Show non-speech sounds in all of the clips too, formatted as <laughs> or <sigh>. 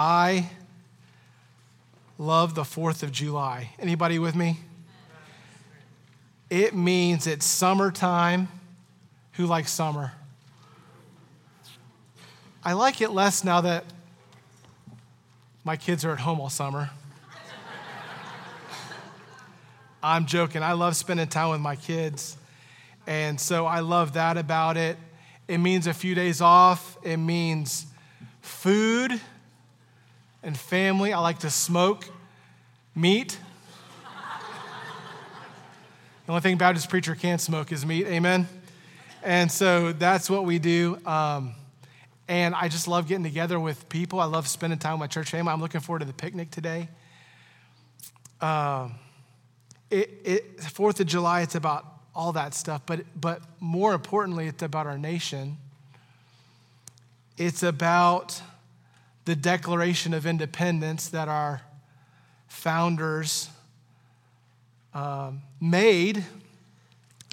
I love the 4th of July. Anybody with me? It means it's summertime. Who likes summer? I like it less now that my kids are at home all summer. <laughs> I'm joking. I love spending time with my kids. And so I love that about it. It means a few days off, it means food and family. I like to smoke meat. the only thing Baptist preacher can't smoke is meat. Amen. And so that's what we do. Um, and I just love getting together with people. I love spending time with my church family. I'm looking forward to the picnic today. Um, it, it, Fourth of July, it's about all that stuff, but, but more importantly, it's about our nation. It's about the Declaration of Independence that our founders um, made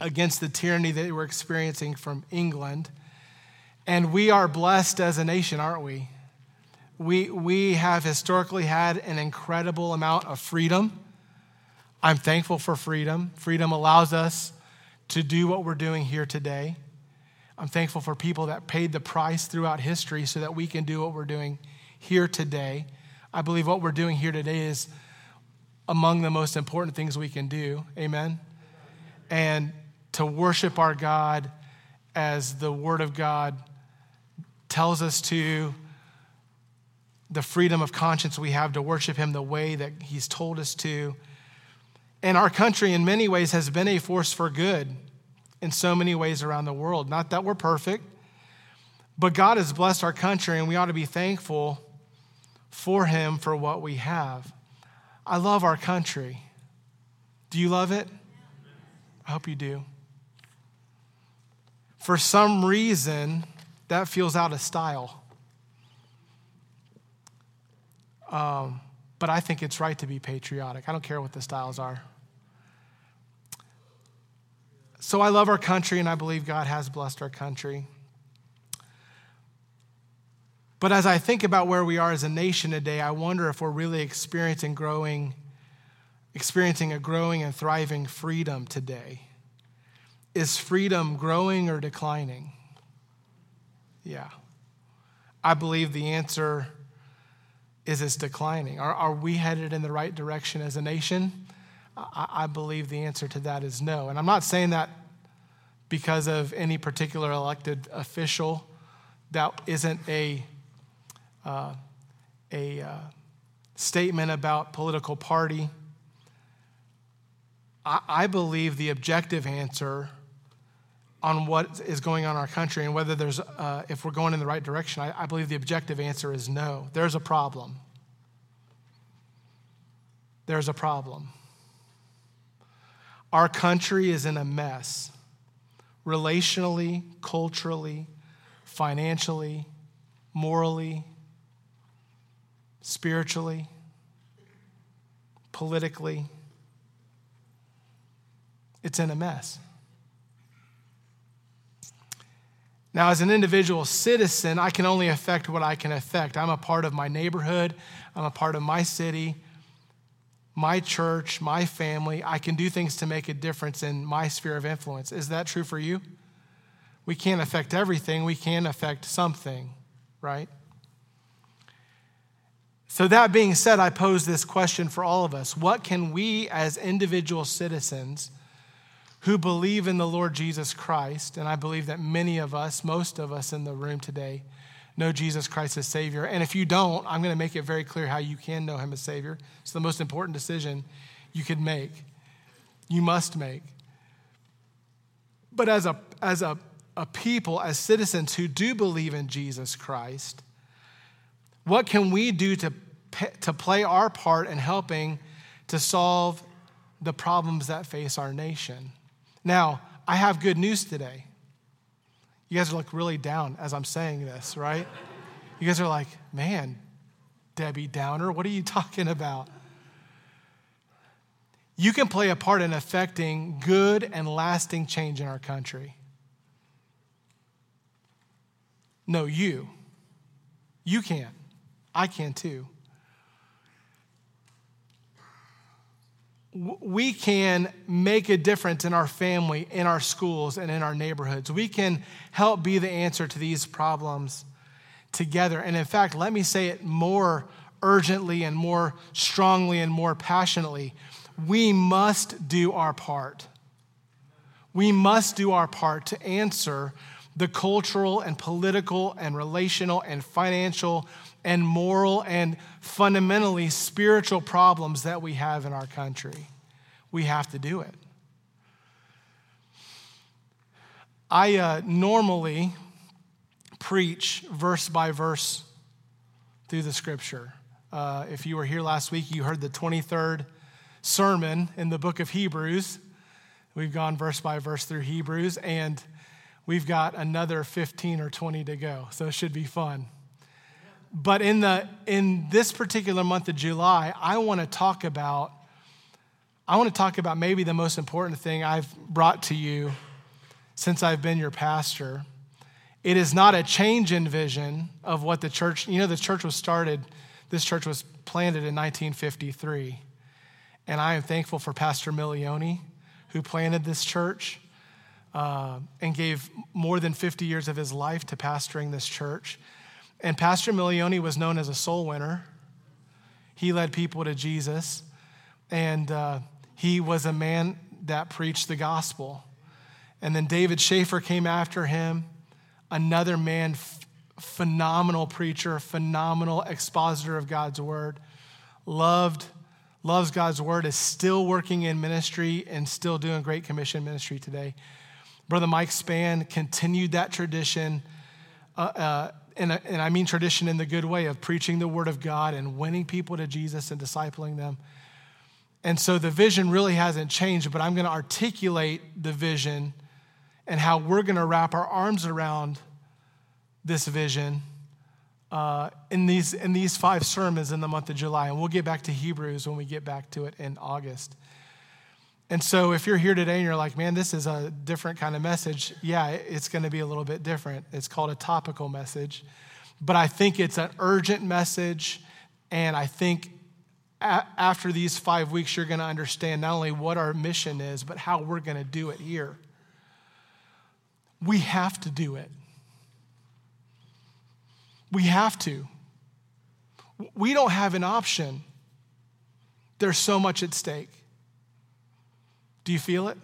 against the tyranny that we're experiencing from England. And we are blessed as a nation, aren't we? We, we have historically had an incredible amount of freedom. I'm thankful for freedom. Freedom allows us to do what we're doing here today. I'm thankful for people that paid the price throughout history so that we can do what we're doing here today. I believe what we're doing here today is among the most important things we can do. Amen. And to worship our God as the Word of God tells us to, the freedom of conscience we have to worship Him the way that He's told us to. And our country, in many ways, has been a force for good in so many ways around the world. Not that we're perfect, but God has blessed our country, and we ought to be thankful for Him for what we have. I love our country. Do you love it? I hope you do. For some reason, that feels out of style. Um, but I think it's right to be patriotic. I don't care what the styles are. So I love our country, and I believe God has blessed our country. But as I think about where we are as a nation today, I wonder if we're really experiencing growing, experiencing a growing and thriving freedom today. Is freedom growing or declining? Yeah. I believe the answer is it's declining. Are, are we headed in the right direction as a nation? I, I believe the answer to that is no. And I'm not saying that because of any particular elected official. That isn't a, uh, a uh, statement about political party. I, I believe the objective answer on what is going on in our country and whether there's, uh, if we're going in the right direction, I, I believe the objective answer is no. There's a problem. There's a problem. Our country is in a mess relationally, culturally, financially, morally, spiritually, politically. It's in a mess. Now, as an individual citizen, I can only affect what I can affect. I'm a part of my neighborhood, I'm a part of my city, my church, my family. I can do things to make a difference in my sphere of influence. Is that true for you? We can't affect everything, we can affect something, right? So, that being said, I pose this question for all of us What can we as individual citizens who believe in the Lord Jesus Christ, and I believe that many of us, most of us in the room today, know Jesus Christ as Savior. And if you don't, I'm going to make it very clear how you can know Him as Savior. It's the most important decision you could make, you must make. But as a, as a, a people, as citizens who do believe in Jesus Christ, what can we do to, to play our part in helping to solve the problems that face our nation? Now, I have good news today. You guys look really down as I'm saying this, right? You guys are like, man, Debbie Downer, what are you talking about? You can play a part in affecting good and lasting change in our country. No, you. You can. I can too. We can make a difference in our family, in our schools, and in our neighborhoods. We can help be the answer to these problems together. And in fact, let me say it more urgently and more strongly and more passionately. We must do our part. We must do our part to answer the cultural and political and relational and financial and moral and fundamentally spiritual problems that we have in our country. We have to do it. I uh, normally preach verse by verse through the scripture. Uh, if you were here last week, you heard the 23rd sermon in the book of Hebrews. We've gone verse by verse through Hebrews, and we've got another 15 or 20 to go, so it should be fun. But in, the, in this particular month of July, I want to talk about I want to talk about maybe the most important thing I've brought to you since I've been your pastor. It is not a change in vision of what the church, you know, the church was started, this church was planted in 1953. And I am thankful for Pastor Milioni, who planted this church uh, and gave more than 50 years of his life to pastoring this church. And Pastor Milioni was known as a soul winner. He led people to Jesus, and uh, he was a man that preached the gospel. And then David Schaefer came after him another man, phenomenal preacher, phenomenal expositor of God's word, loved, loves God's word, is still working in ministry and still doing great commission ministry today. Brother Mike Span continued that tradition, uh, uh, and, and I mean tradition in the good way of preaching the word of God and winning people to Jesus and discipling them. And so the vision really hasn't changed, but I'm going to articulate the vision and how we're going to wrap our arms around this vision uh, in, these, in these five sermons in the month of July. And we'll get back to Hebrews when we get back to it in August. And so if you're here today and you're like, man, this is a different kind of message, yeah, it's going to be a little bit different. It's called a topical message. But I think it's an urgent message. And I think a- after these five weeks, you're going to understand not only what our mission is, but how we're going to do it here. We have to do it. We have to. We don't have an option. There's so much at stake. Do you feel it?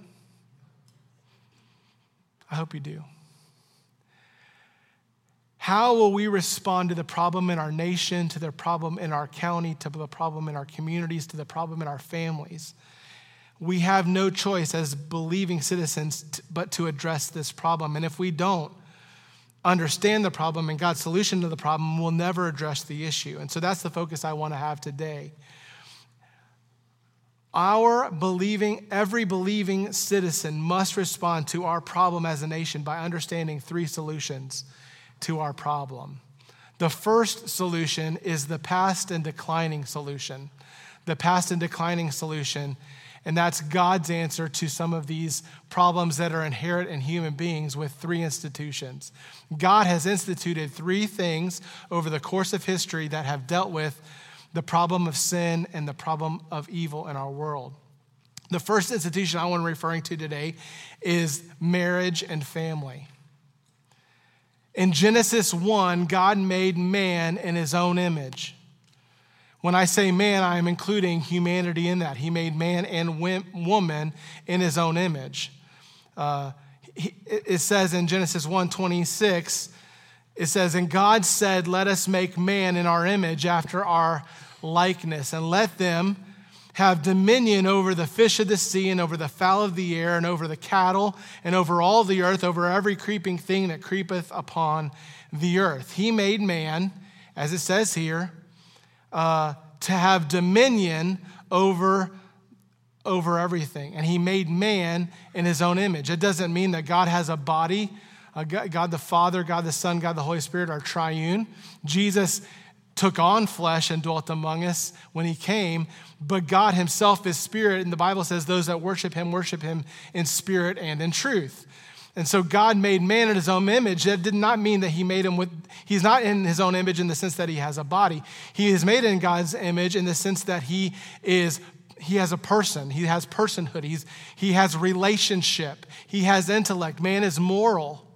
I hope you do. How will we respond to the problem in our nation, to the problem in our county, to the problem in our communities, to the problem in our families? we have no choice as believing citizens but to address this problem. And if we don't understand the problem and God's solution to the problem, we'll never address the issue. And so that's the focus I want to have today. Our believing, every believing citizen must respond to our problem as a nation by understanding three solutions to our problem. The first solution is the past and declining solution. The past and declining solution and that's God's answer to some of these problems that are inherent in human beings with three institutions. God has instituted three things over the course of history that have dealt with the problem of sin and the problem of evil in our world. The first institution I want to referring to today is marriage and family. In Genesis 1, God made man in his own image. When I say man, I am including humanity in that. He made man and woman in his own image. Uh, it says in Genesis 1:26, it says, "And God said, Let us make man in our image after our likeness, and let them have dominion over the fish of the sea, and over the fowl of the air, and over the cattle, and over all the earth, over every creeping thing that creepeth upon the earth. He made man, as it says here, uh, to have dominion over, over everything. And he made man in his own image. It doesn't mean that God has a body. Uh, God the Father, God the Son, God the Holy Spirit are triune. Jesus took on flesh and dwelt among us when he came, but God himself is spirit. And the Bible says those that worship him worship him in spirit and in truth. And so God made man in his own image. That did not mean that he made him with, he's not in his own image in the sense that he has a body. He is made in God's image in the sense that he is, he has a person. He has personhood. He's, he has relationship. He has intellect. Man is moral.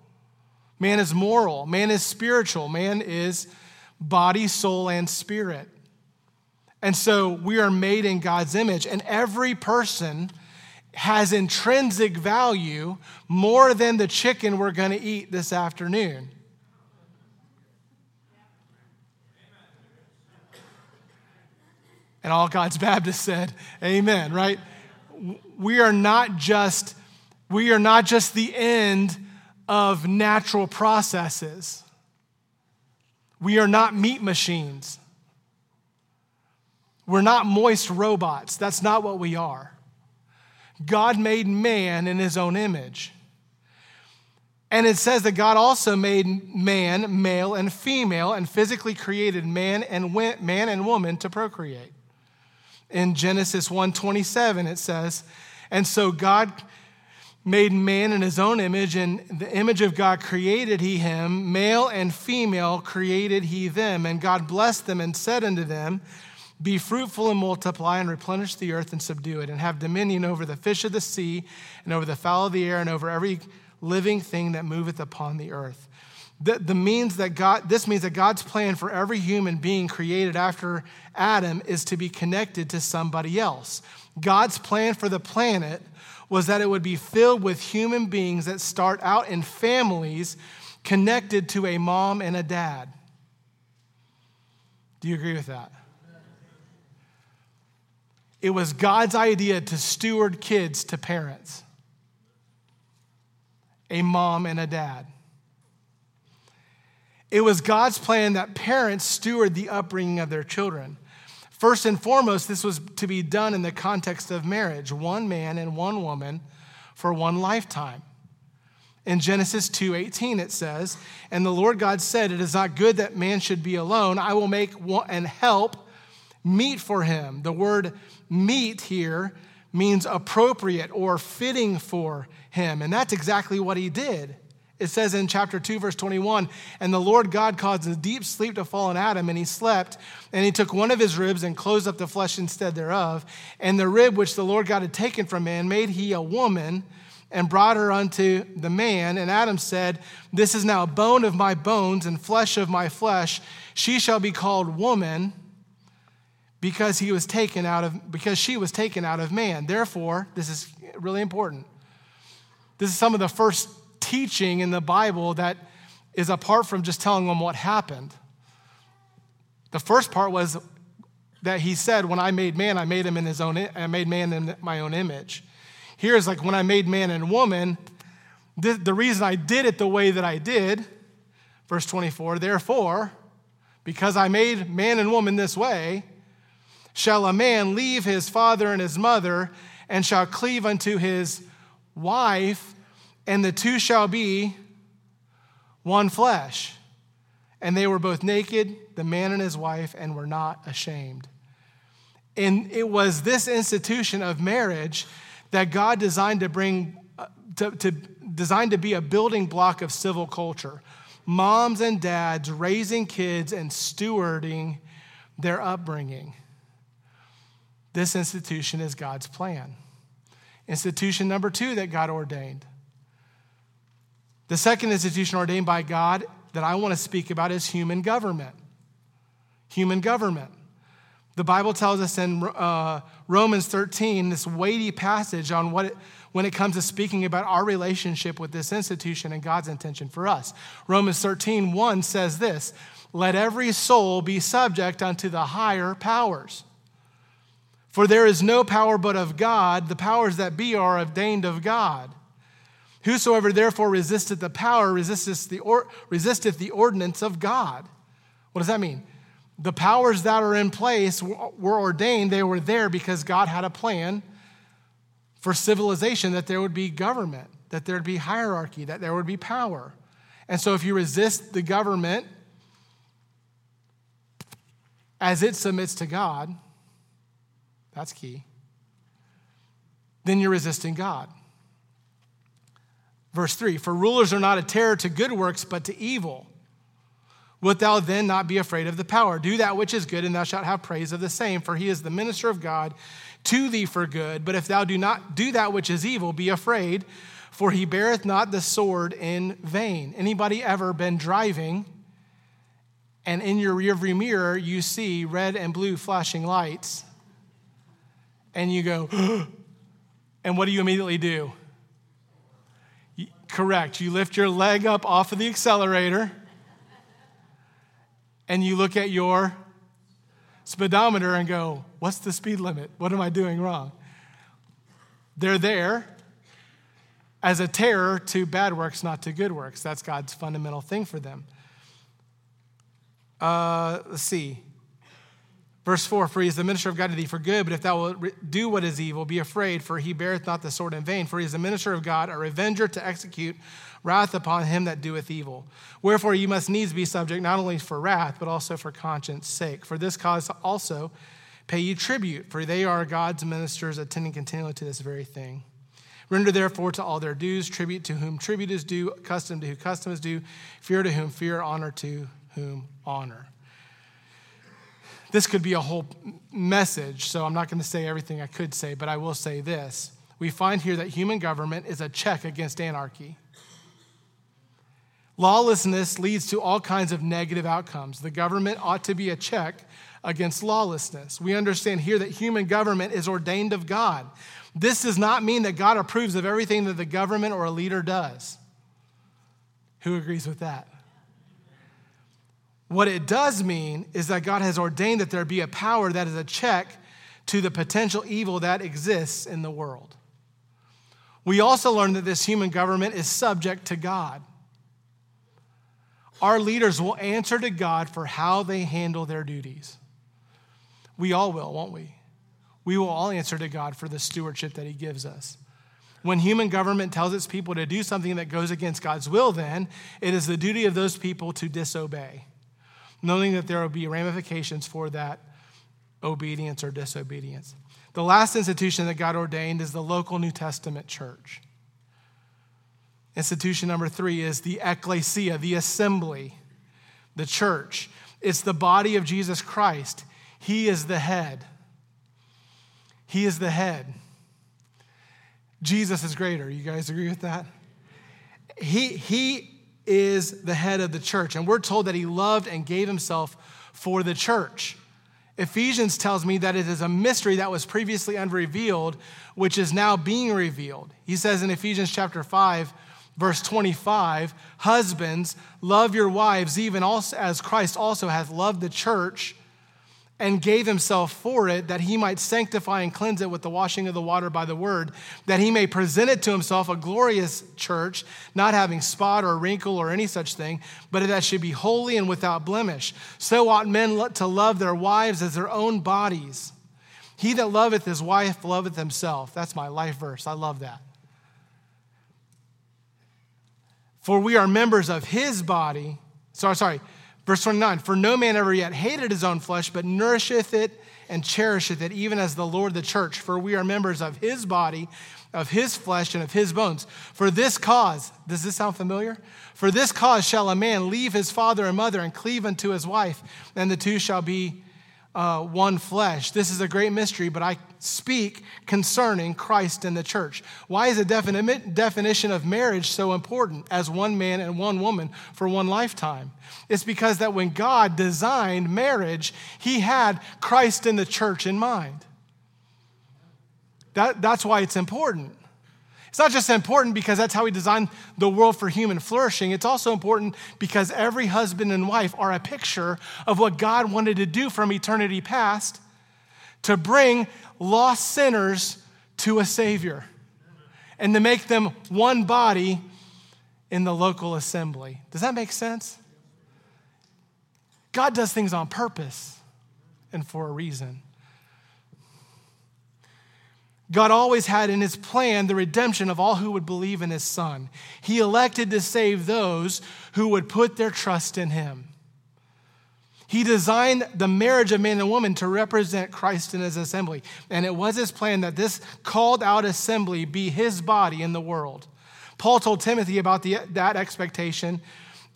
Man is moral. Man is spiritual. Man is body, soul, and spirit. And so we are made in God's image. And every person has intrinsic value more than the chicken we're going to eat this afternoon. And all God's Baptists said, Amen, right? We are not just, we are not just the end of natural processes. We are not meat machines. We're not moist robots. That's not what we are. God made man in his own image. And it says that God also made man, male and female, and physically created man and man and woman to procreate. In Genesis 1:27 it says, "And so God made man in his own image, and the image of God created he him, male and female created he them, and God blessed them and said unto them, be fruitful and multiply and replenish the earth and subdue it, and have dominion over the fish of the sea and over the fowl of the air and over every living thing that moveth upon the earth. The, the means that God, this means that God's plan for every human being created after Adam is to be connected to somebody else. God's plan for the planet was that it would be filled with human beings that start out in families connected to a mom and a dad. Do you agree with that? It was God's idea to steward kids to parents a mom and a dad. It was God's plan that parents steward the upbringing of their children. First and foremost, this was to be done in the context of marriage one man and one woman for one lifetime. In Genesis 2:18 it says, "And the Lord God said, it is not good that man should be alone. I will make and help meet for him." The word meet here means appropriate or fitting for him. And that's exactly what he did. It says in chapter 2, verse 21 And the Lord God caused a deep sleep to fall on Adam, and he slept. And he took one of his ribs and closed up the flesh instead thereof. And the rib which the Lord God had taken from man made he a woman and brought her unto the man. And Adam said, This is now bone of my bones and flesh of my flesh. She shall be called woman because he was taken out of because she was taken out of man. Therefore, this is really important. This is some of the first teaching in the Bible that is apart from just telling them what happened. The first part was that he said, When I made man, I made him in his own I made man in my own image. Here's like when I made man and woman, the, the reason I did it the way that I did, verse 24, therefore, because I made man and woman this way, shall a man leave his father and his mother and shall cleave unto his wife, and the two shall be one flesh. And they were both naked, the man and his wife, and were not ashamed. And it was this institution of marriage that God designed to bring, uh, to, to designed to be a building block of civil culture. Moms and dads raising kids and stewarding their upbringing. This institution is God's plan. Institution number two that God ordained. The second institution ordained by God that I want to speak about is human government. Human government. The Bible tells us in uh, Romans 13, this weighty passage on what it, when it comes to speaking about our relationship with this institution and God's intention for us. Romans 13, 1 says this Let every soul be subject unto the higher powers. For there is no power but of God. The powers that be are ordained of God. Whosoever therefore resisteth the power resisteth the, or, resisteth the ordinance of God. What does that mean? The powers that are in place were ordained, they were there because God had a plan for civilization that there would be government, that there would be hierarchy, that there would be power. And so if you resist the government as it submits to God, that's key. Then you're resisting God. Verse 3 For rulers are not a terror to good works, but to evil. Wilt thou then not be afraid of the power? Do that which is good, and thou shalt have praise of the same, for he is the minister of God to thee for good. But if thou do not do that which is evil, be afraid, for he beareth not the sword in vain. Anybody ever been driving and in your rearview mirror you see red and blue flashing lights and you go, <gasps> and what do you immediately do? Correct. You lift your leg up off of the accelerator and you look at your speedometer and go, What's the speed limit? What am I doing wrong? They're there as a terror to bad works, not to good works. That's God's fundamental thing for them. Uh, let's see. Verse 4 For he is the minister of God to thee for good, but if thou wilt do what is evil, be afraid, for he beareth not the sword in vain. For he is the minister of God, a revenger to execute wrath upon him that doeth evil. Wherefore ye must needs be subject not only for wrath, but also for conscience sake. For this cause also pay ye tribute, for they are God's ministers, attending continually to this very thing. Render therefore to all their dues, tribute to whom tribute is due, custom to whom custom is due, fear to whom fear, honor to whom honor. This could be a whole message, so I'm not going to say everything I could say, but I will say this. We find here that human government is a check against anarchy. Lawlessness leads to all kinds of negative outcomes. The government ought to be a check against lawlessness. We understand here that human government is ordained of God. This does not mean that God approves of everything that the government or a leader does. Who agrees with that? What it does mean is that God has ordained that there be a power that is a check to the potential evil that exists in the world. We also learn that this human government is subject to God. Our leaders will answer to God for how they handle their duties. We all will, won't we? We will all answer to God for the stewardship that He gives us. When human government tells its people to do something that goes against God's will, then it is the duty of those people to disobey knowing that there will be ramifications for that obedience or disobedience. The last institution that God ordained is the local New Testament church. Institution number three is the ecclesia, the assembly, the church. It's the body of Jesus Christ. He is the head. He is the head. Jesus is greater. You guys agree with that? He, he is the head of the church. And we're told that he loved and gave himself for the church. Ephesians tells me that it is a mystery that was previously unrevealed, which is now being revealed. He says in Ephesians chapter 5, verse 25, Husbands, love your wives, even as Christ also hath loved the church and gave himself for it, that he might sanctify and cleanse it with the washing of the water by the word, that he may present it to himself a glorious church, not having spot or wrinkle or any such thing, but that should be holy and without blemish. So ought men to love their wives as their own bodies. He that loveth his wife loveth himself. That's my life verse. I love that. For we are members of his body. Sorry, sorry Verse 29 For no man ever yet hated his own flesh, but nourisheth it and cherisheth it, even as the Lord the church. For we are members of his body, of his flesh, and of his bones. For this cause, does this sound familiar? For this cause shall a man leave his father and mother and cleave unto his wife, and the two shall be uh, one flesh. This is a great mystery, but I speak concerning Christ and the church. Why is the defini- definition of marriage so important as one man and one woman for one lifetime? It's because that when God designed marriage, he had Christ and the church in mind. That, that's why it's important. It's not just important because that's how he designed the world for human flourishing. It's also important because every husband and wife are a picture of what God wanted to do from eternity past to bring lost sinners to a Savior and to make them one body in the local assembly. Does that make sense? God does things on purpose and for a reason. God always had in his plan the redemption of all who would believe in his son. He elected to save those who would put their trust in him. He designed the marriage of man and woman to represent Christ in his assembly. And it was his plan that this called out assembly be his body in the world. Paul told Timothy about the, that expectation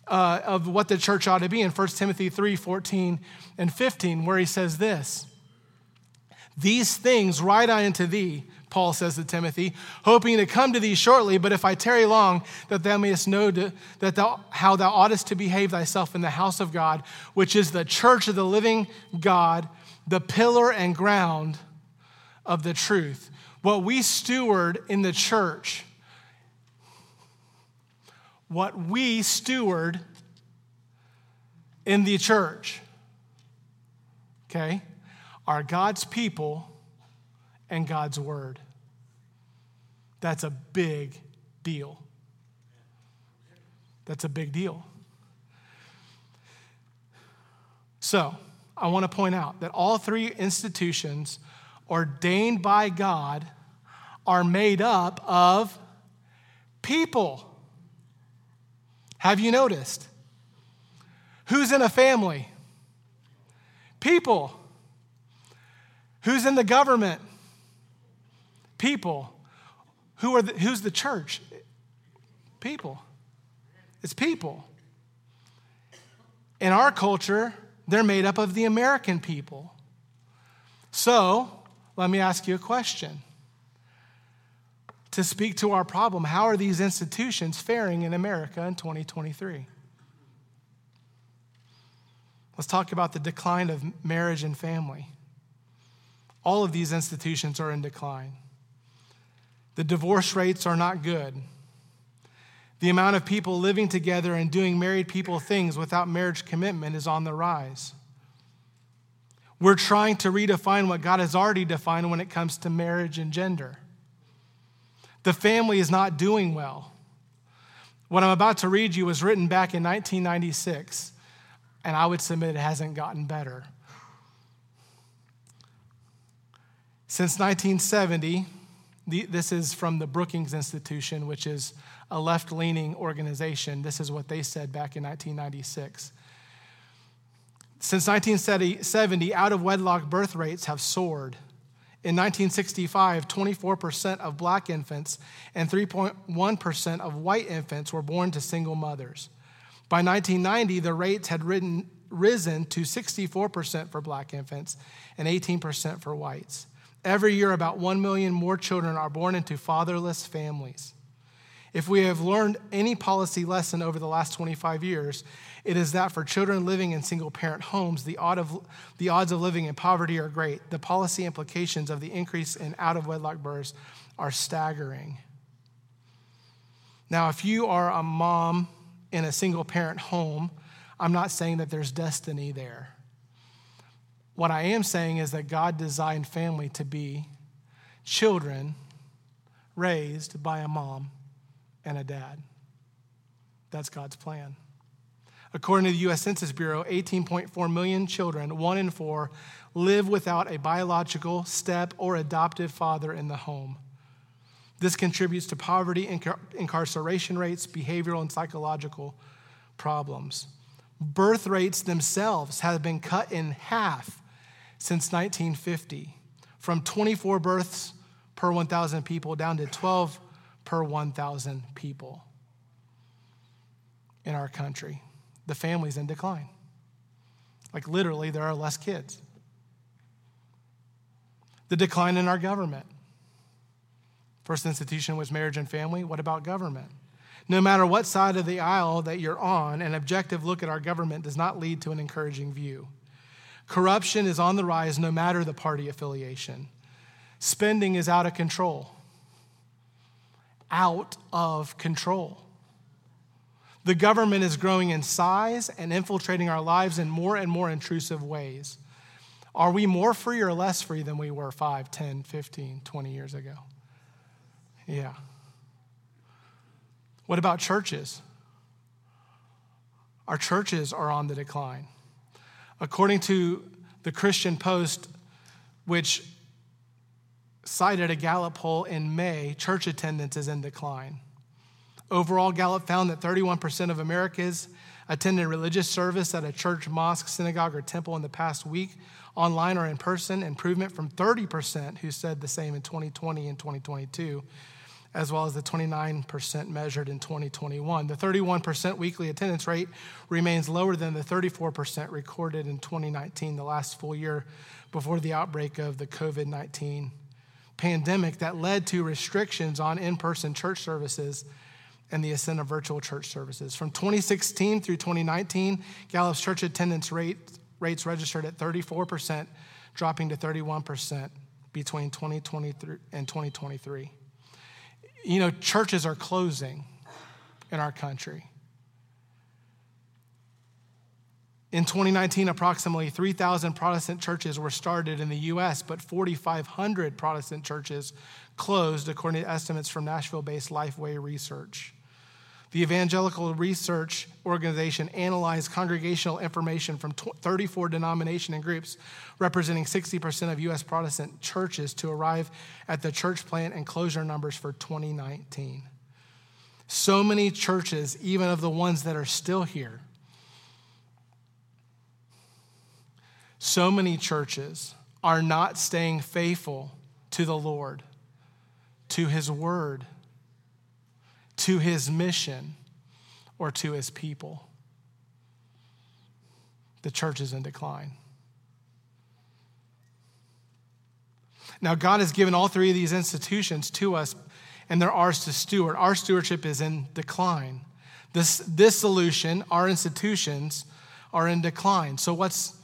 uh, of what the church ought to be in 1 Timothy 3 14 and 15, where he says this These things write I unto thee, Paul says to Timothy, hoping to come to thee shortly, but if I tarry long, that thou mayest know to, that thou, how thou oughtest to behave thyself in the house of God, which is the church of the living God, the pillar and ground of the truth. What we steward in the church, what we steward in the church, okay, are God's people and God's word. That's a big deal. That's a big deal. So, I want to point out that all three institutions ordained by God are made up of people. Have you noticed? Who's in a family? People. Who's in the government? People. Who are the, who's the church? People. It's people. In our culture, they're made up of the American people. So, let me ask you a question. To speak to our problem, how are these institutions faring in America in 2023? Let's talk about the decline of marriage and family. All of these institutions are in decline. The divorce rates are not good. The amount of people living together and doing married people things without marriage commitment is on the rise. We're trying to redefine what God has already defined when it comes to marriage and gender. The family is not doing well. What I'm about to read you was written back in 1996, and I would submit it hasn't gotten better. Since 1970, the, this is from the Brookings Institution, which is a left leaning organization. This is what they said back in 1996. Since 1970, out of wedlock birth rates have soared. In 1965, 24% of black infants and 3.1% of white infants were born to single mothers. By 1990, the rates had ridden, risen to 64% for black infants and 18% for whites. Every year, about 1 million more children are born into fatherless families. If we have learned any policy lesson over the last 25 years, it is that for children living in single parent homes, the, odds of living in poverty are great. The policy implications of the increase in out of wedlock births are staggering. Now, if you are a mom in a single parent home, I'm not saying that there's destiny there. What I am saying is that God designed family to be children raised by a mom and a dad. That's God's plan. According to the U.S. Census Bureau, 18.4 million children, one in four, live without a biological, step, or adoptive father in the home. This contributes to poverty, incar- incarceration rates, behavioral and psychological problems. Birth rates themselves have been cut in half since 1950 from 24 births per 1,000 people down to 12 per 1,000 people in our country. The family's in decline. Like literally, there are less kids. The decline in our government. First institution was marriage and family. What about government? No matter what side of the aisle that you're on, an objective look at our government does not lead to an encouraging view. Corruption is on the rise no matter the party affiliation. Spending is out of control. Out of control. The government is growing in size and infiltrating our lives in more and more intrusive ways. Are we more free or less free than we were 5, 10, 15, 20 years ago? Yeah. What about churches? Our churches are on the decline. According to the Christian Post, which cited a Gallup poll in May, church attendance is in decline. Overall, Gallup found that 31% of Americans attended religious service at a church, mosque, synagogue, or temple in the past week, online or in person, improvement from 30% who said the same in 2020 and 2022. As well as the 29% measured in 2021. The 31% weekly attendance rate remains lower than the 34% recorded in 2019, the last full year before the outbreak of the COVID 19 pandemic that led to restrictions on in person church services and the ascent of virtual church services. From 2016 through 2019, Gallup's church attendance rate, rates registered at 34%, dropping to 31% between 2020 and 2023. You know, churches are closing in our country. In 2019, approximately 3,000 Protestant churches were started in the US, but 4,500 Protestant churches closed, according to estimates from Nashville based Lifeway Research. The Evangelical Research Organization analyzed congregational information from 34 denomination and groups representing 60% of U.S. Protestant churches to arrive at the church plant and closure numbers for 2019. So many churches, even of the ones that are still here, so many churches are not staying faithful to the Lord, to His word to his mission or to his people. The church is in decline. Now, God has given all three of these institutions to us, and they're ours to steward. Our stewardship is in decline. This, this solution, our institutions, are in decline. So, what's,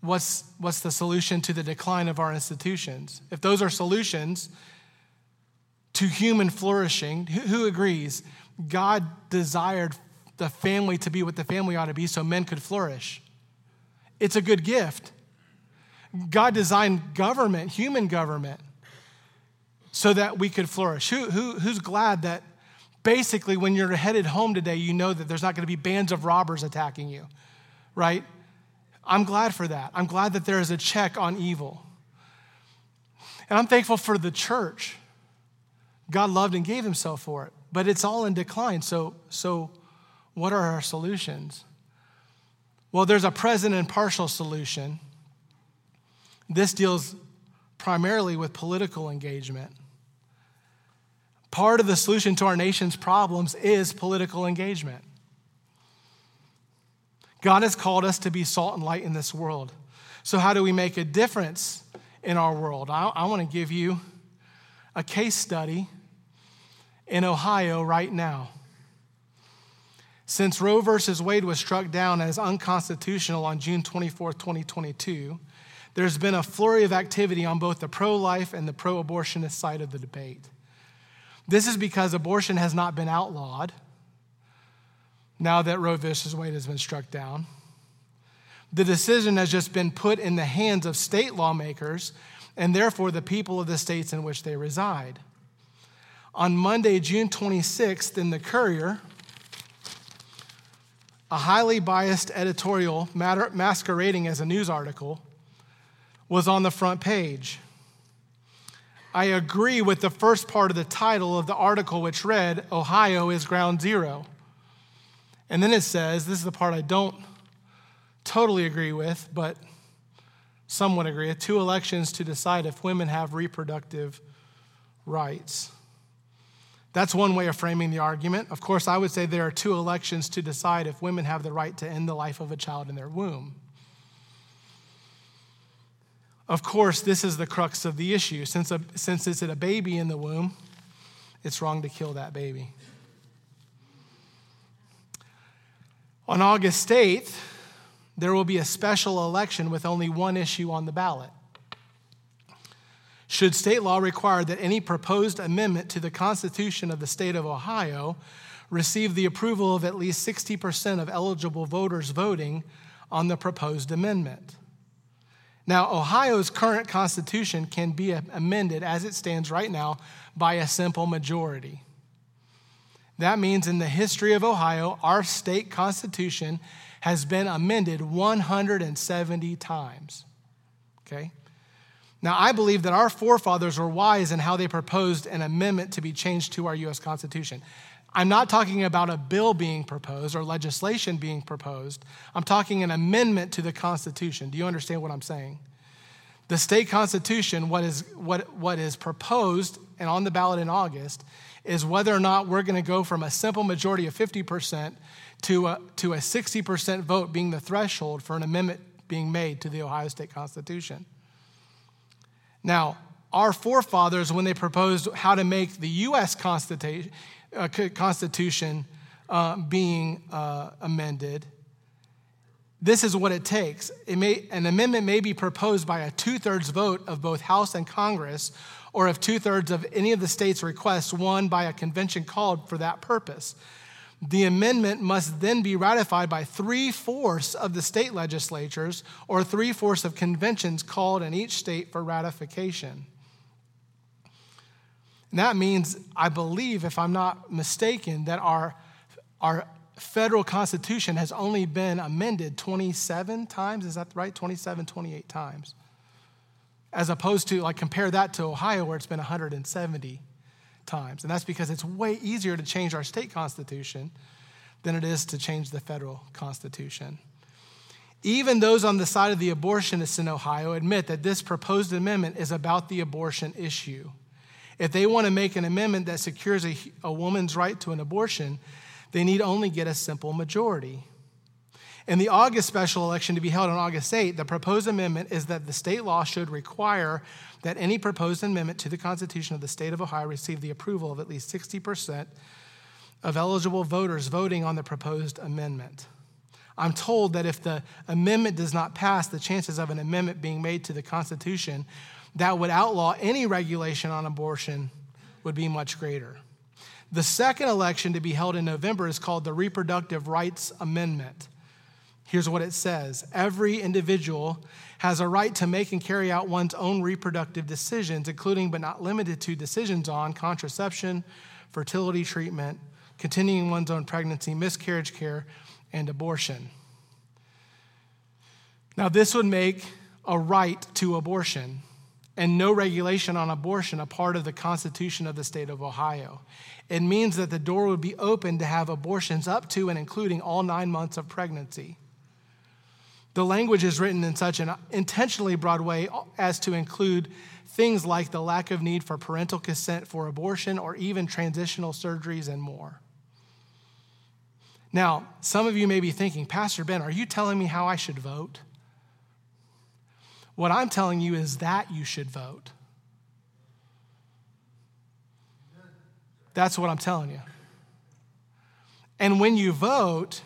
what's, what's the solution to the decline of our institutions? If those are solutions, to human flourishing. Who agrees? God desired the family to be what the family ought to be so men could flourish. It's a good gift. God designed government, human government, so that we could flourish. Who, who, who's glad that basically when you're headed home today, you know that there's not going to be bands of robbers attacking you, right? I'm glad for that. I'm glad that there is a check on evil. And I'm thankful for the church God loved and gave himself for it. But it's all in decline. So, so what are our solutions? Well, there's a present and partial solution. This deals primarily with political engagement. Part of the solution to our nation's problems is political engagement. God has called us to be salt and light in this world. So, how do we make a difference in our world? I, I want to give you a case study in Ohio right now. Since Roe versus Wade was struck down as unconstitutional on June 24, 2022, there's been a flurry of activity on both the pro life and the pro abortionist side of the debate. This is because abortion has not been outlawed now that Roe versus Wade has been struck down. The decision has just been put in the hands of state lawmakers and therefore the people of the states in which they reside on Monday, June 26th, in the Courier, a highly biased editorial masquerading as a news article was on the front page. I agree with the first part of the title of the article, which read, Ohio is ground zero. And then it says, this is the part I don't totally agree with, but somewhat agree with two elections to decide if women have reproductive rights. That's one way of framing the argument. Of course, I would say there are two elections to decide if women have the right to end the life of a child in their womb. Of course, this is the crux of the issue. Since, a, since it's a baby in the womb, it's wrong to kill that baby. On August 8th, there will be a special election with only one issue on the ballot should state law require that any proposed amendment to the Constitution of the state of Ohio receive the approval of at least 60% of eligible voters voting on the proposed amendment. Now, Ohio's current constitution can be amended as it stands right now by a simple majority. That means in the history of Ohio, our state constitution has been amended 170 times. Okay? Now, I believe that our forefathers were wise in how they proposed an amendment to be changed to our U.S. Constitution. I'm not talking about a bill being proposed or legislation being proposed. I'm talking an amendment to the Constitution. Do you understand what I'm saying? The state constitution, what is, what, what is proposed and on the ballot in August, is whether or not we're going to go from a simple majority of 50% to a, to a 60% vote being the threshold for an amendment being made to the Ohio State Constitution. Now, our forefathers, when they proposed how to make the U.S. Constitution, uh, Constitution uh, being uh, amended, this is what it takes. It may, an amendment may be proposed by a two thirds vote of both House and Congress, or if two thirds of any of the states' requests won by a convention called for that purpose. The amendment must then be ratified by three fourths of the state legislatures or three fourths of conventions called in each state for ratification. And that means, I believe, if I'm not mistaken, that our, our federal constitution has only been amended 27 times. Is that right? 27, 28 times. As opposed to, like, compare that to Ohio, where it's been 170 times. And that's because it's way easier to change our state constitution than it is to change the federal constitution. Even those on the side of the abortionists in Ohio admit that this proposed amendment is about the abortion issue. If they want to make an amendment that secures a, a woman's right to an abortion, they need only get a simple majority. In the August special election to be held on August 8, the proposed amendment is that the state law should require that any proposed amendment to the Constitution of the state of Ohio receive the approval of at least 60% of eligible voters voting on the proposed amendment. I'm told that if the amendment does not pass, the chances of an amendment being made to the Constitution that would outlaw any regulation on abortion would be much greater. The second election to be held in November is called the Reproductive Rights Amendment. Here's what it says Every individual has a right to make and carry out one's own reproductive decisions, including but not limited to decisions on contraception, fertility treatment, continuing one's own pregnancy, miscarriage care, and abortion. Now, this would make a right to abortion and no regulation on abortion a part of the Constitution of the state of Ohio. It means that the door would be open to have abortions up to and including all nine months of pregnancy. The language is written in such an intentionally broad way as to include things like the lack of need for parental consent for abortion or even transitional surgeries and more. Now, some of you may be thinking, Pastor Ben, are you telling me how I should vote? What I'm telling you is that you should vote. That's what I'm telling you. And when you vote,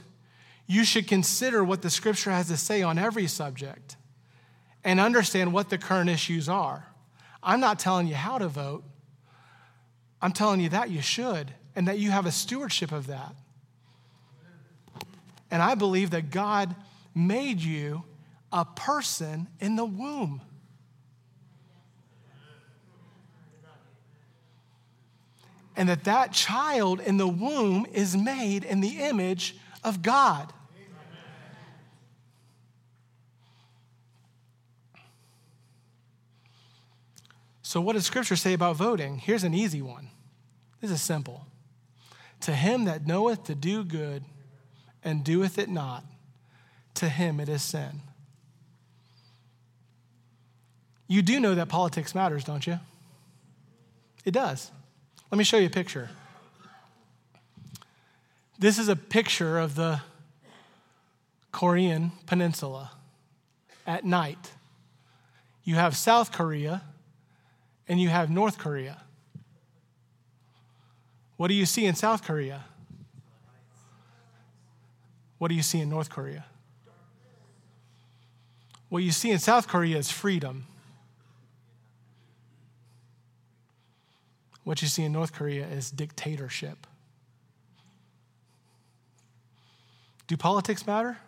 you should consider what the scripture has to say on every subject and understand what the current issues are. I'm not telling you how to vote, I'm telling you that you should and that you have a stewardship of that. And I believe that God made you a person in the womb. And that that child in the womb is made in the image of God. So, what does Scripture say about voting? Here's an easy one. This is simple. To him that knoweth to do good and doeth it not, to him it is sin. You do know that politics matters, don't you? It does. Let me show you a picture. This is a picture of the Korean Peninsula at night. You have South Korea and you have North Korea. What do you see in South Korea? What do you see in North Korea? What you see in South Korea is freedom. What you see in North Korea is dictatorship. Do politics matter?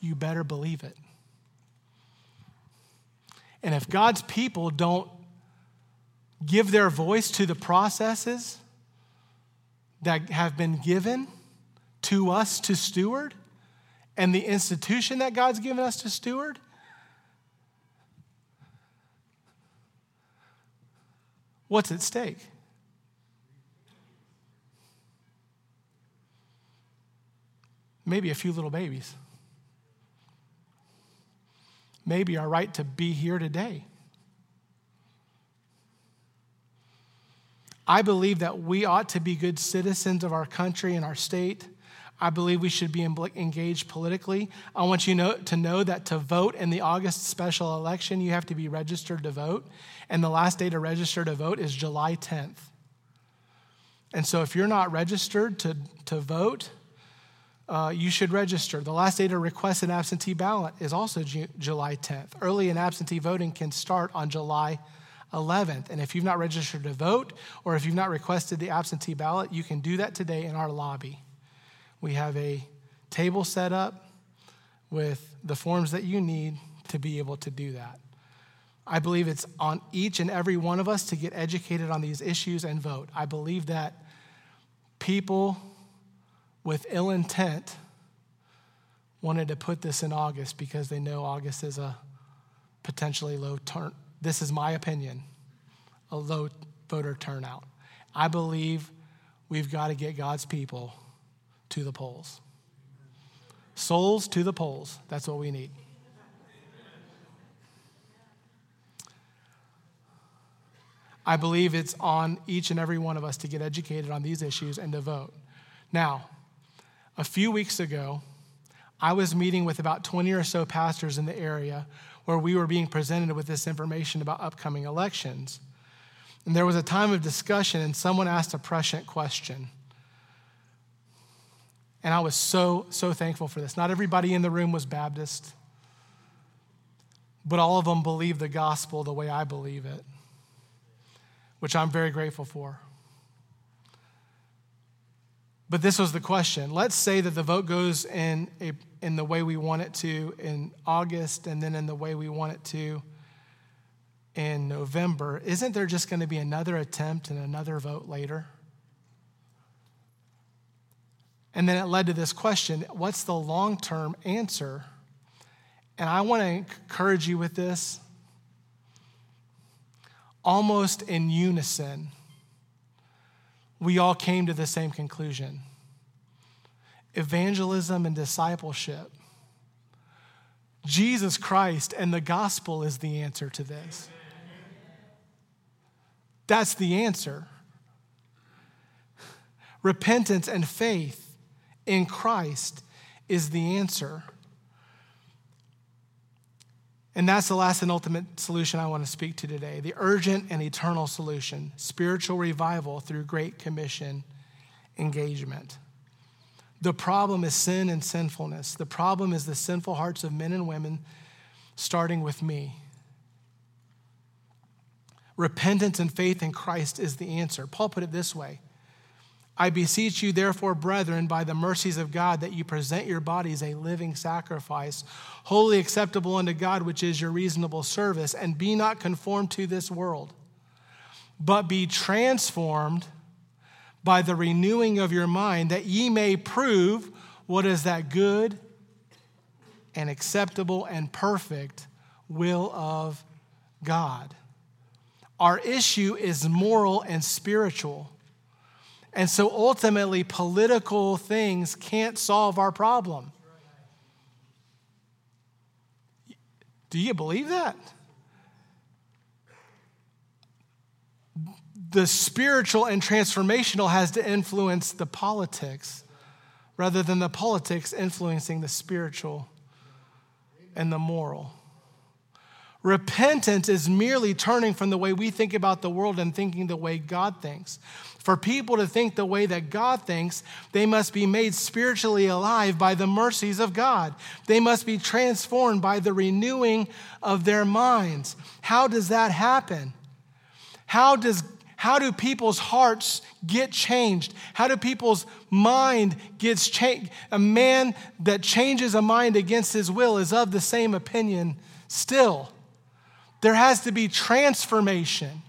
You better believe it. And if God's people don't give their voice to the processes that have been given to us to steward and the institution that God's given us to steward, What's at stake? Maybe a few little babies. Maybe our right to be here today. I believe that we ought to be good citizens of our country and our state. I believe we should be engaged politically. I want you know, to know that to vote in the August special election, you have to be registered to vote. And the last day to register to vote is July 10th. And so if you're not registered to, to vote, uh, you should register. The last day to request an absentee ballot is also Ju- July 10th. Early and absentee voting can start on July 11th. And if you've not registered to vote or if you've not requested the absentee ballot, you can do that today in our lobby. We have a table set up with the forms that you need to be able to do that. I believe it's on each and every one of us to get educated on these issues and vote. I believe that people with ill intent wanted to put this in August because they know August is a potentially low turn, this is my opinion, a low voter turnout. I believe we've got to get God's people to the polls. Souls to the polls. That's what we need. I believe it's on each and every one of us to get educated on these issues and to vote. Now, a few weeks ago, I was meeting with about 20 or so pastors in the area where we were being presented with this information about upcoming elections. And there was a time of discussion, and someone asked a prescient question. And I was so, so thankful for this. Not everybody in the room was Baptist, but all of them believed the gospel the way I believe it, which I'm very grateful for. But this was the question. Let's say that the vote goes in, a, in the way we want it to in August and then in the way we want it to in November. Isn't there just going to be another attempt and another vote later? And then it led to this question what's the long term answer? And I want to encourage you with this. Almost in unison, we all came to the same conclusion evangelism and discipleship. Jesus Christ and the gospel is the answer to this. That's the answer. Repentance and faith in Christ is the answer. And that's the last and ultimate solution I want to speak to today the urgent and eternal solution spiritual revival through Great Commission engagement. The problem is sin and sinfulness. The problem is the sinful hearts of men and women, starting with me. Repentance and faith in Christ is the answer. Paul put it this way I beseech you, therefore, brethren, by the mercies of God, that you present your bodies a living sacrifice, holy acceptable unto God, which is your reasonable service, and be not conformed to this world, but be transformed by the renewing of your mind, that ye may prove what is that good and acceptable and perfect will of God. Our issue is moral and spiritual. And so ultimately, political things can't solve our problem. Do you believe that? The spiritual and transformational has to influence the politics rather than the politics influencing the spiritual and the moral. Repentance is merely turning from the way we think about the world and thinking the way God thinks. For people to think the way that God thinks, they must be made spiritually alive by the mercies of God. They must be transformed by the renewing of their minds. How does that happen? How does how do people's hearts get changed? How do people's mind gets changed? A man that changes a mind against his will is of the same opinion still. There has to be transformation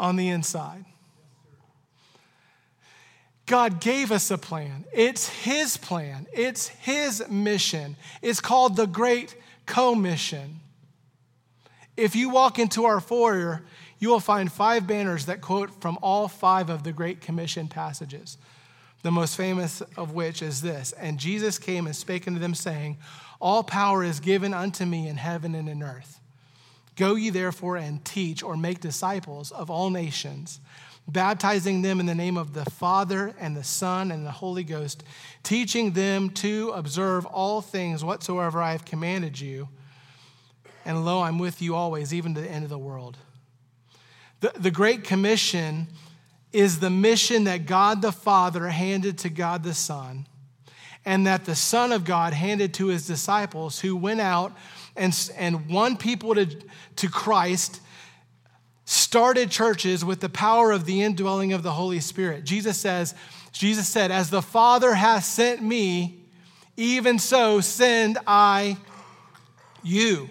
on the inside. God gave us a plan. It's His plan, it's His mission. It's called the Great Commission. If you walk into our foyer, you will find five banners that quote from all five of the Great Commission passages. The most famous of which is this And Jesus came and spake unto them, saying, All power is given unto me in heaven and in earth. Go ye therefore and teach or make disciples of all nations, baptizing them in the name of the Father and the Son and the Holy Ghost, teaching them to observe all things whatsoever I have commanded you. And lo, I'm with you always, even to the end of the world. The, the Great Commission is the mission that God the Father handed to God the Son, and that the Son of God handed to his disciples who went out and, and won people to, to Christ, started churches with the power of the indwelling of the Holy Spirit. Jesus says, Jesus said, As the Father has sent me, even so send I you.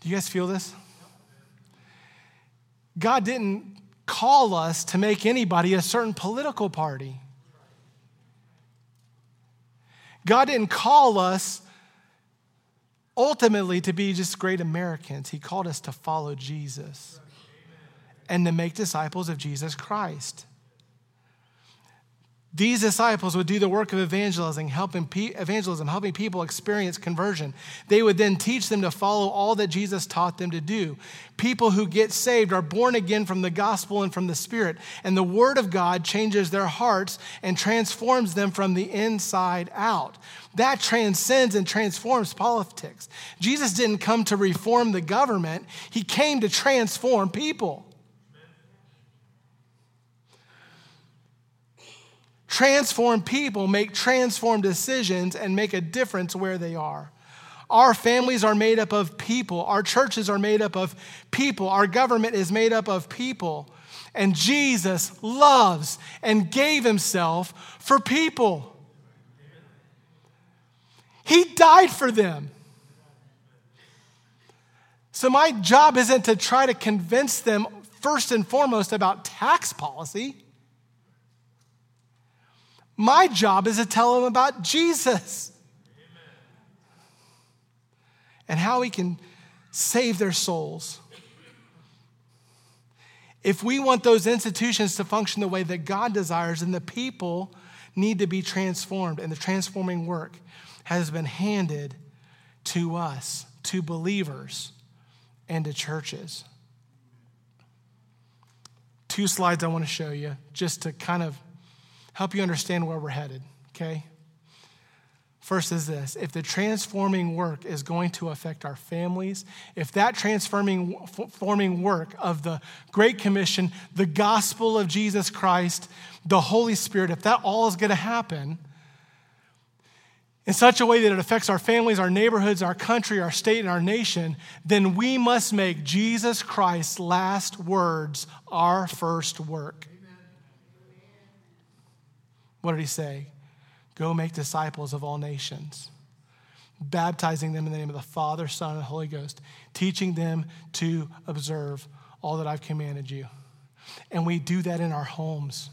Do you guys feel this? God didn't call us to make anybody a certain political party. God didn't call us ultimately to be just great Americans. He called us to follow Jesus and to make disciples of Jesus Christ. These disciples would do the work of evangelizing, helping, evangelism, helping people experience conversion. They would then teach them to follow all that Jesus taught them to do. People who get saved are born again from the gospel and from the Spirit, and the Word of God changes their hearts and transforms them from the inside out. That transcends and transforms politics. Jesus didn't come to reform the government, He came to transform people. Transform people make transformed decisions and make a difference where they are. Our families are made up of people. Our churches are made up of people. Our government is made up of people. And Jesus loves and gave himself for people. He died for them. So, my job isn't to try to convince them, first and foremost, about tax policy. My job is to tell them about Jesus and how he can save their souls. If we want those institutions to function the way that God desires, then the people need to be transformed, and the transforming work has been handed to us, to believers, and to churches. Two slides I want to show you just to kind of help you understand where we're headed, okay? First is this if the transforming work is going to affect our families, if that transforming forming work of the Great Commission, the gospel of Jesus Christ, the Holy Spirit, if that all is going to happen in such a way that it affects our families, our neighborhoods, our country, our state, and our nation, then we must make Jesus Christ's last words our first work. What did he say? Go make disciples of all nations, baptizing them in the name of the Father, Son, and Holy Ghost, teaching them to observe all that I've commanded you. And we do that in our homes.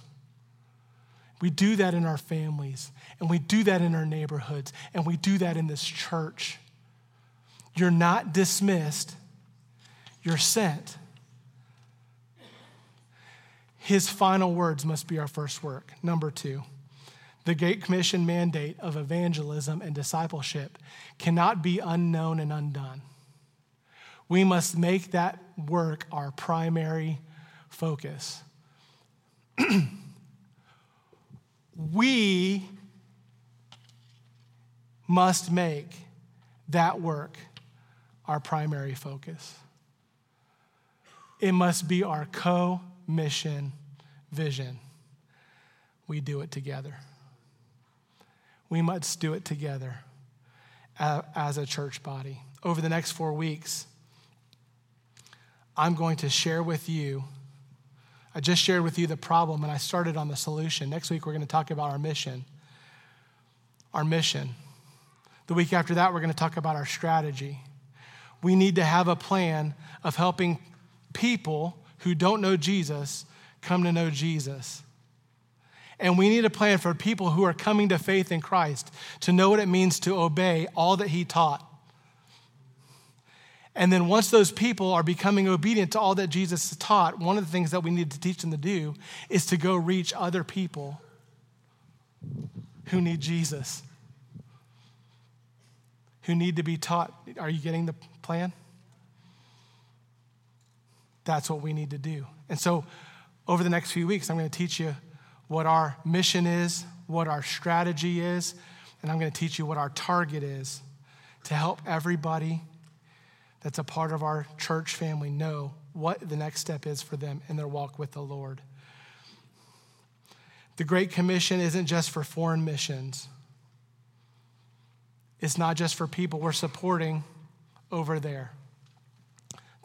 We do that in our families, and we do that in our neighborhoods, and we do that in this church. You're not dismissed, you're sent. His final words must be our first work. Number two. The Great Commission mandate of evangelism and discipleship cannot be unknown and undone. We must make that work our primary focus. <clears throat> we must make that work our primary focus. It must be our co mission vision. We do it together we must do it together as a church body. Over the next four weeks, I'm going to share with you. I just shared with you the problem and I started on the solution. Next week, we're going to talk about our mission. Our mission. The week after that, we're going to talk about our strategy. We need to have a plan of helping people who don't know Jesus come to know Jesus. And we need a plan for people who are coming to faith in Christ to know what it means to obey all that He taught. And then once those people are becoming obedient to all that Jesus taught, one of the things that we need to teach them to do is to go reach other people who need Jesus, who need to be taught. Are you getting the plan? That's what we need to do. And so, over the next few weeks, I'm going to teach you what our mission is, what our strategy is, and I'm going to teach you what our target is to help everybody that's a part of our church family know what the next step is for them in their walk with the Lord. The Great Commission isn't just for foreign missions. It's not just for people we're supporting over there.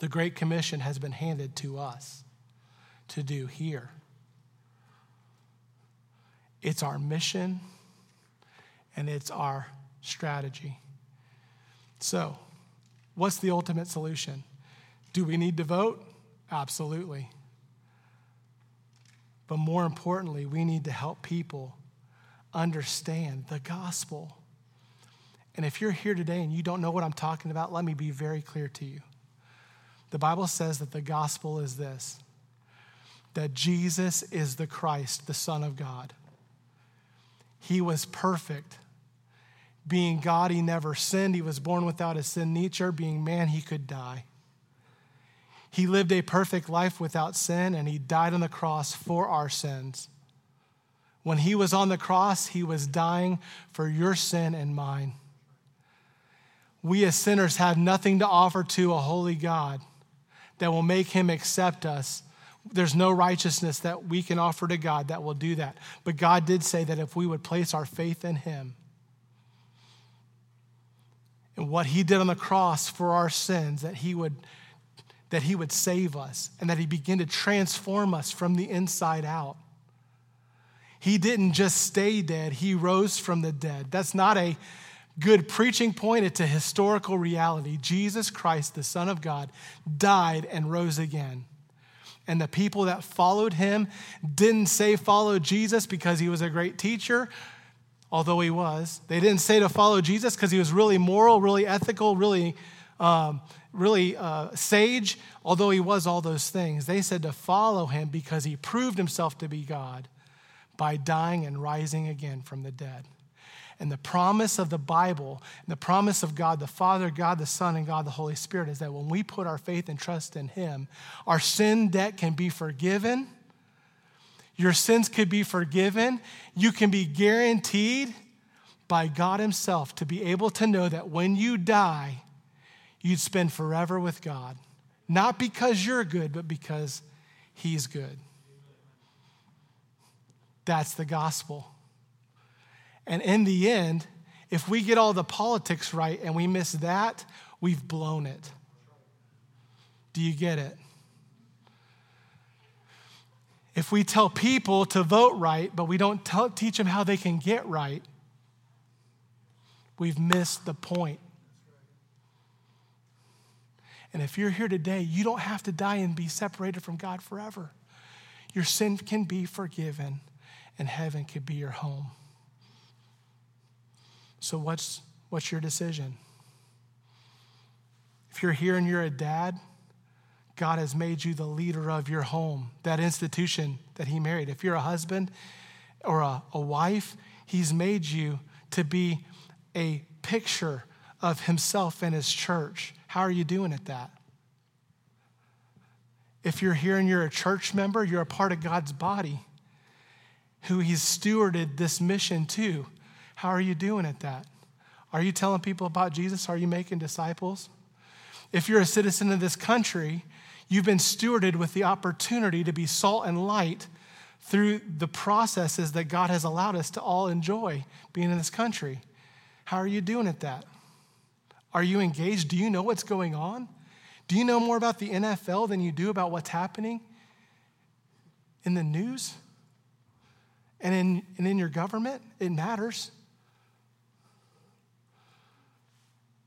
The Great Commission has been handed to us to do here. It's our mission and it's our strategy. So, what's the ultimate solution? Do we need to vote? Absolutely. But more importantly, we need to help people understand the gospel. And if you're here today and you don't know what I'm talking about, let me be very clear to you. The Bible says that the gospel is this that Jesus is the Christ, the Son of God. He was perfect. Being God, he never sinned. He was born without a sin nature. Being man, he could die. He lived a perfect life without sin, and he died on the cross for our sins. When he was on the cross, he was dying for your sin and mine. We as sinners have nothing to offer to a holy God that will make him accept us. There's no righteousness that we can offer to God that will do that. But God did say that if we would place our faith in him and what he did on the cross for our sins, that he would that he would save us and that he begin to transform us from the inside out. He didn't just stay dead, he rose from the dead. That's not a good preaching point, it's a historical reality. Jesus Christ, the Son of God, died and rose again. And the people that followed him didn't say follow Jesus because he was a great teacher, although he was. They didn't say to follow Jesus because he was really moral, really ethical, really, um, really uh, sage, although he was all those things. They said to follow him because he proved himself to be God by dying and rising again from the dead. And the promise of the Bible, and the promise of God the Father, God the Son, and God the Holy Spirit is that when we put our faith and trust in Him, our sin debt can be forgiven. Your sins could be forgiven. You can be guaranteed by God Himself to be able to know that when you die, you'd spend forever with God. Not because you're good, but because He's good. That's the gospel. And in the end, if we get all the politics right and we miss that, we've blown it. Do you get it? If we tell people to vote right, but we don't tell, teach them how they can get right, we've missed the point. And if you're here today, you don't have to die and be separated from God forever. Your sin can be forgiven, and heaven can be your home. So, what's, what's your decision? If you're here and you're a dad, God has made you the leader of your home, that institution that He married. If you're a husband or a, a wife, He's made you to be a picture of Himself and His church. How are you doing at that? If you're here and you're a church member, you're a part of God's body who He's stewarded this mission to. How are you doing at that? Are you telling people about Jesus? Are you making disciples? If you're a citizen of this country, you've been stewarded with the opportunity to be salt and light through the processes that God has allowed us to all enjoy being in this country. How are you doing at that? Are you engaged? Do you know what's going on? Do you know more about the NFL than you do about what's happening in the news and in, and in your government? It matters.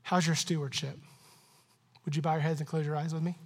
How's your stewardship? Would you bow your heads and close your eyes with me?